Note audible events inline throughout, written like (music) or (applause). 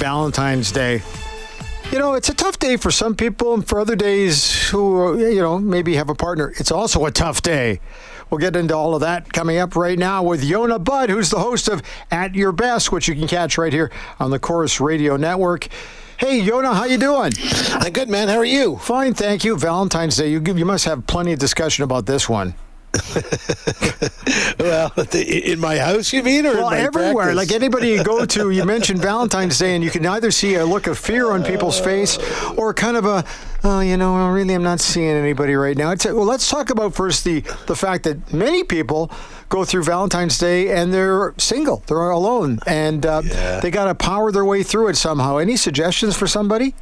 Valentine's Day. You know, it's a tough day for some people, and for other days who, you know, maybe have a partner, it's also a tough day. We'll get into all of that coming up right now with Yonah Budd, who's the host of At Your Best, which you can catch right here on the Corus Radio Network. Hey, Yonah, how you doing? I'm good, man. How are you? Fine, thank you. Valentine's Day. You you must have plenty of discussion about this one. (laughs) well, in my house, you mean, or well, everywhere? Practice? Like anybody you go to, you mentioned Valentine's Day, and you can either see a look of fear on people's face, or kind of a, oh, you know, really, I'm not seeing anybody right now. It's, well, let's talk about first the the fact that many people go through Valentine's Day and they're single, they're alone, and uh, yeah. they got to power their way through it somehow. Any suggestions for somebody?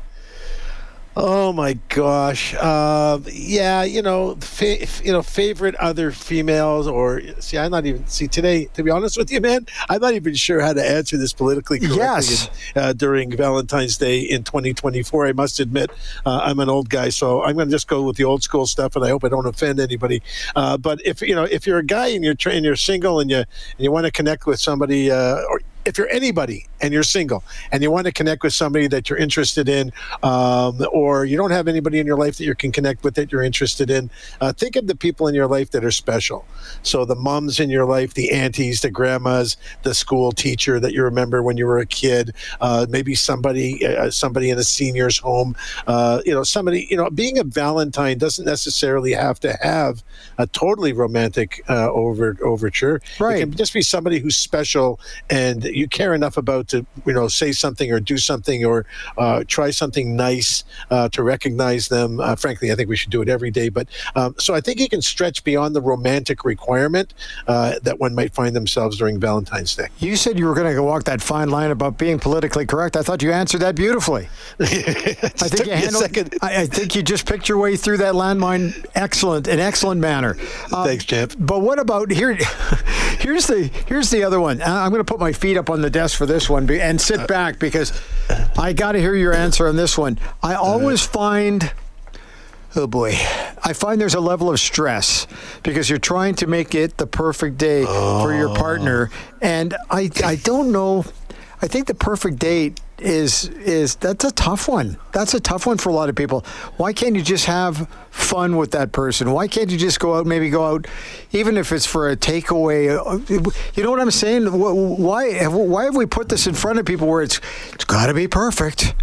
Oh my gosh, uh, yeah, you know, fa- you know, favorite other females or see, I'm not even see today. To be honest with you, man, I'm not even sure how to answer this politically correctly yes. in, uh, during Valentine's Day in 2024. I must admit, uh, I'm an old guy, so I'm going to just go with the old school stuff, and I hope I don't offend anybody. Uh, but if you know, if you're a guy and you're tra- and you're single and you and you want to connect with somebody, uh, or if you're anybody and you're single and you want to connect with somebody that you're interested in, um, or you don't have anybody in your life that you can connect with that you're interested in, uh, think of the people in your life that are special. So the moms in your life, the aunties, the grandmas, the school teacher that you remember when you were a kid, uh, maybe somebody, uh, somebody in a senior's home. Uh, you know, somebody. You know, being a Valentine doesn't necessarily have to have a totally romantic uh, over overture. Right. It can just be somebody who's special and you care enough about to you know say something or do something or uh, try something nice uh, to recognize them. Uh, frankly, I think we should do it every day. But um, so I think you can stretch beyond the romantic requirement uh, that one might find themselves during Valentine's Day. You said you were going to walk that fine line about being politically correct. I thought you answered that beautifully. (laughs) I think you handled, I, I, think you just picked your way through that landmine excellent, in excellent manner. Um, Thanks, champ. But what about here? (laughs) Here's the here's the other one. I'm going to put my feet up up on the desk for this one and sit uh, back because I got to hear your answer on this one. I always find oh boy, I find there's a level of stress because you're trying to make it the perfect day oh. for your partner, and I I don't know. I think the perfect date is is that's a tough one. That's a tough one for a lot of people. Why can't you just have fun with that person? Why can't you just go out, maybe go out, even if it's for a takeaway? You know what I'm saying? Why why have we put this in front of people where it's it's got to be perfect?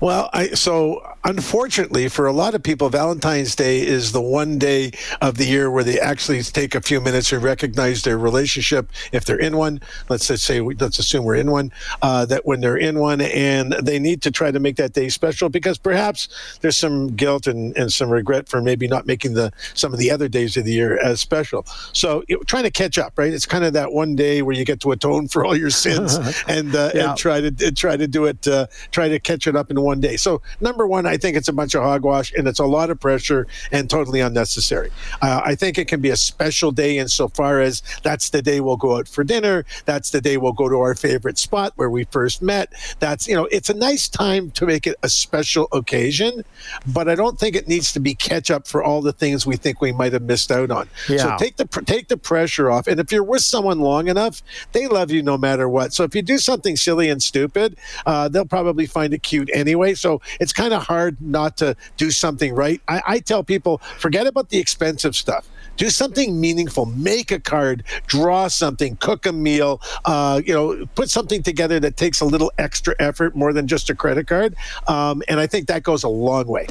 Well, I so unfortunately for a lot of people, Valentine's Day is the one day of the year where they actually take a few minutes and recognize their relationship if they're in one. Let's say let's assume we're in one. Uh, that when they're in one and they need to try to make that day special because perhaps there's some guilt and, and some regret for maybe not making the some of the other days of the year as special. So it, trying to catch up, right? It's kind of that one day where you get to atone for all your sins (laughs) and uh, yeah. and try to and try to do it, uh, try to catch it up in one day. So number one, I think it's a bunch of hogwash and it's a lot of pressure and totally unnecessary. Uh, I think it can be a special day insofar as that's the day we'll go out for dinner. That's the day we'll go to our favorite spot where we first met. That's, you know, it's a nice time to make it a special occasion, but I don't think it needs to be catch up for all the things we think we might have missed out on. Yeah. So take the take the pressure off. And if you're with someone long enough, they love you no matter what. So if you do something silly and stupid, uh, they'll probably find it cute anyway. So it's kind of hard not to do something right. I, I tell people, forget about the expensive stuff. Do something meaningful. Make a card. Draw something. Cook a meal. Uh, you know put something together that takes a little extra effort more than just a credit card. Um, and i think that goes a long way.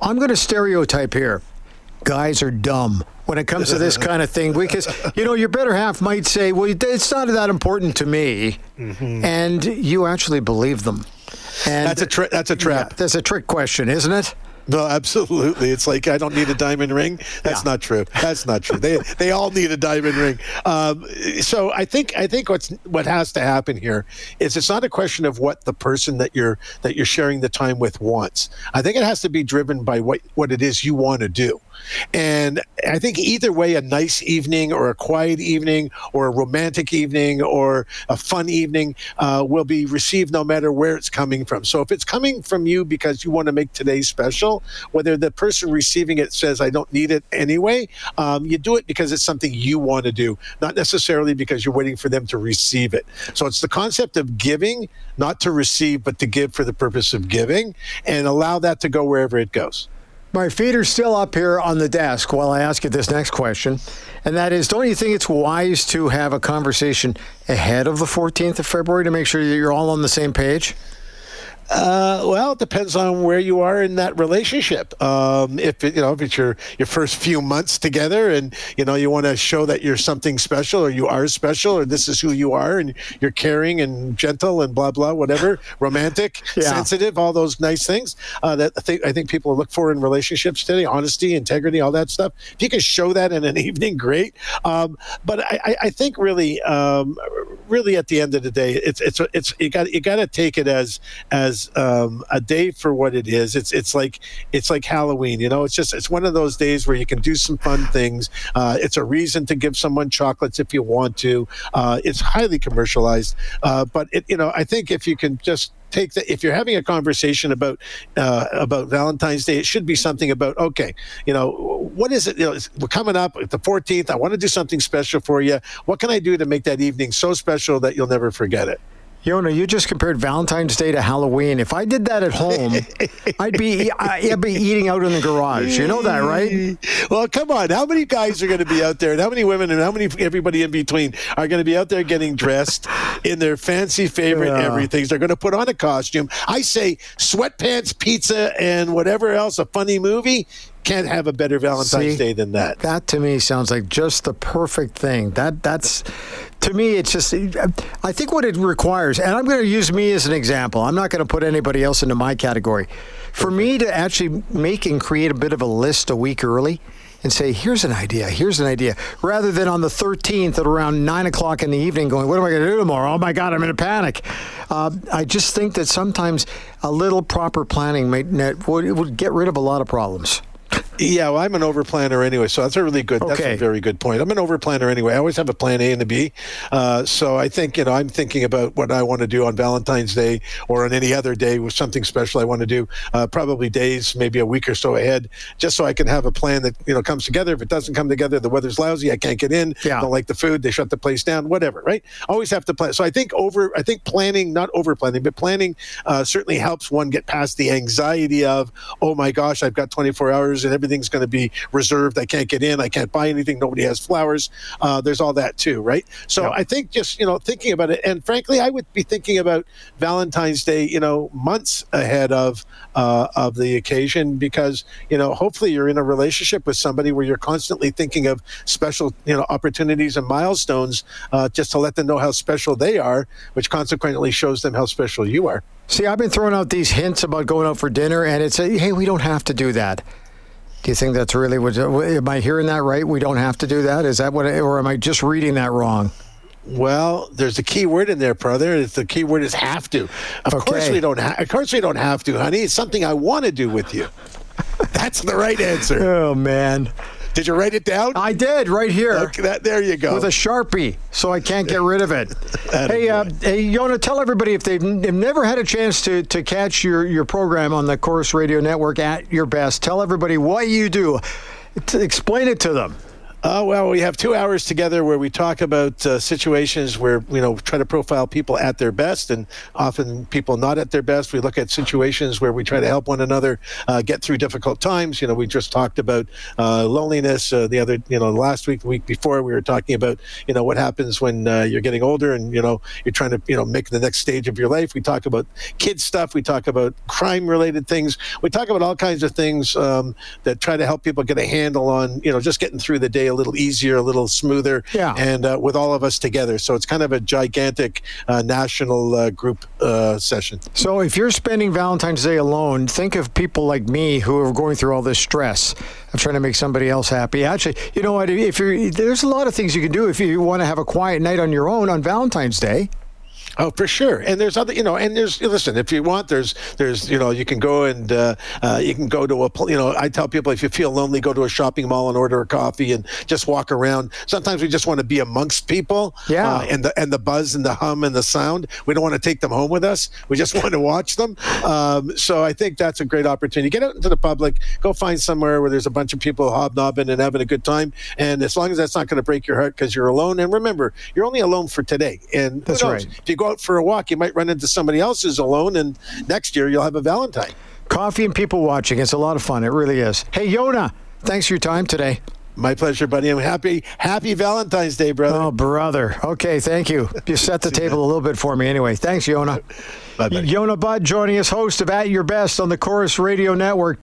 I'm going to stereotype here. Guys are dumb. When it comes to this (laughs) kind of thing because you know your better half might say well it's not that important to me. Mm-hmm. and you actually believe them and that's a tri- that's a trap. Yeah, that's a trick question, isn't it? No, absolutely. It's like I don't need a diamond ring. That's yeah. not true. That's not true. They they all need a diamond ring. Um, so I think I think what's what has to happen here is it's not a question of what the person that you're that you're sharing the time with wants. I think it has to be driven by what what it is you want to do. And I think either way, a nice evening or a quiet evening or a romantic evening or a fun evening uh, will be received no matter where it's coming from. So if it's coming from you because you want to make today special, whether the person receiving it says, I don't need it anyway, um, you do it because it's something you want to do, not necessarily because you're waiting for them to receive it. So it's the concept of giving, not to receive, but to give for the purpose of giving and allow that to go wherever it goes. My feet are still up here on the desk while I ask you this next question. And that is don't you think it's wise to have a conversation ahead of the 14th of February to make sure that you're all on the same page? Uh, well, it depends on where you are in that relationship. Um, if it, you know if it's your your first few months together, and you know you want to show that you're something special, or you are special, or this is who you are, and you're caring and gentle and blah blah whatever, (laughs) romantic, yeah. sensitive, all those nice things uh, that I think I think people look for in relationships today: honesty, integrity, all that stuff. If you can show that in an (laughs) evening, great. Um, but I, I, think really, um, really at the end of the day, it's it's it's you got you got to take it as as um, a day for what it is. It's it's like it's like Halloween. You know, it's just it's one of those days where you can do some fun things. Uh, it's a reason to give someone chocolates if you want to. Uh, it's highly commercialized, uh, but it, you know, I think if you can just take that if you're having a conversation about uh, about Valentine's Day, it should be something about okay, you know, what is it? You know, we're coming up the 14th. I want to do something special for you. What can I do to make that evening so special that you'll never forget it? Yonah, you just compared Valentine's Day to Halloween. If I did that at home, (laughs) I'd be I'd be eating out in the garage. You know that, right? Well, come on. How many guys are going to be out there, and how many women, and how many everybody in between are going to be out there getting dressed in their fancy favorite yeah. everythings? They're going to put on a costume. I say sweatpants, pizza, and whatever else. A funny movie can't have a better Valentine's See, Day than that. That to me sounds like just the perfect thing. That that's to me it's just I think what it requires and I'm going to use me as an example. I'm not going to put anybody else into my category. For me to actually make and create a bit of a list a week early and say, here's an idea, here's an idea, rather than on the 13th at around 9 o'clock in the evening going, what am I going to do tomorrow? Oh my God, I'm in a panic. Uh, I just think that sometimes a little proper planning might, would, would get rid of a lot of problems. Yeah, well, I'm an over planner anyway, so that's a really good. Okay. That's a very good point. I'm an over planner anyway. I always have a plan A and a B. Uh, so I think you know I'm thinking about what I want to do on Valentine's Day or on any other day with something special I want to do. Uh, probably days, maybe a week or so ahead, just so I can have a plan that you know comes together. If it doesn't come together, the weather's lousy, I can't get in. Yeah. Don't like the food, they shut the place down. Whatever, right? Always have to plan. So I think over. I think planning, not over planning, but planning uh, certainly helps one get past the anxiety of, oh my gosh, I've got 24 hours and everything everything's going to be reserved. I can't get in. I can't buy anything. Nobody has flowers. Uh, there's all that too, right? So yeah. I think just you know thinking about it, and frankly, I would be thinking about Valentine's Day, you know, months ahead of uh, of the occasion because you know hopefully you're in a relationship with somebody where you're constantly thinking of special you know opportunities and milestones uh, just to let them know how special they are, which consequently shows them how special you are. See, I've been throwing out these hints about going out for dinner, and it's a, hey, we don't have to do that. Do you think that's really what? Am I hearing that right? We don't have to do that. Is that what? Or am I just reading that wrong? Well, there's a key word in there, brother. The key word is have to. Of okay. course we don't. Ha- of course we don't have to, honey. It's something I want to do with you. That's the right answer. Oh man. Did you write it down? I did, right here. Okay, that, there you go. With a sharpie, so I can't get rid of it. (laughs) hey, uh, hey, Yonah, tell everybody if they've, they've never had a chance to, to catch your, your program on the Corus Radio Network at your best, tell everybody what you do. Explain it to them. Uh, well, we have two hours together where we talk about uh, situations where you know try to profile people at their best, and often people not at their best. We look at situations where we try to help one another uh, get through difficult times. You know, we just talked about uh, loneliness uh, the other, you know, last week, the week before, we were talking about you know what happens when uh, you're getting older and you know you're trying to you know make the next stage of your life. We talk about kids stuff. We talk about crime-related things. We talk about all kinds of things um, that try to help people get a handle on you know just getting through the day little easier, a little smoother, yeah. and uh, with all of us together. So it's kind of a gigantic uh, national uh, group uh, session. So if you're spending Valentine's Day alone, think of people like me who are going through all this stress of trying to make somebody else happy. Actually, you know what? If you're, there's a lot of things you can do if you want to have a quiet night on your own on Valentine's Day. Oh, for sure. And there's other, you know, and there's listen. If you want, there's there's you know you can go and uh, uh, you can go to a you know I tell people if you feel lonely, go to a shopping mall and order a coffee and just walk around. Sometimes we just want to be amongst people. Yeah. Uh, and the and the buzz and the hum and the sound. We don't want to take them home with us. We just want to watch them. Um, so I think that's a great opportunity. Get out into the public. Go find somewhere where there's a bunch of people hobnobbing and having a good time. And as long as that's not going to break your heart because you're alone. And remember, you're only alone for today. And That's right. If you go out for a walk, you might run into somebody else who's alone, and next year you'll have a Valentine. Coffee and people watching. It's a lot of fun. It really is. Hey, Yonah, thanks for your time today. My pleasure, buddy. I'm happy. Happy Valentine's Day, brother. Oh, brother. Okay, thank you. (laughs) You set the table a little bit for me anyway. Thanks, Yonah. Bye. Yonah Budd joining us, host of At Your Best on the Corus Radio Network.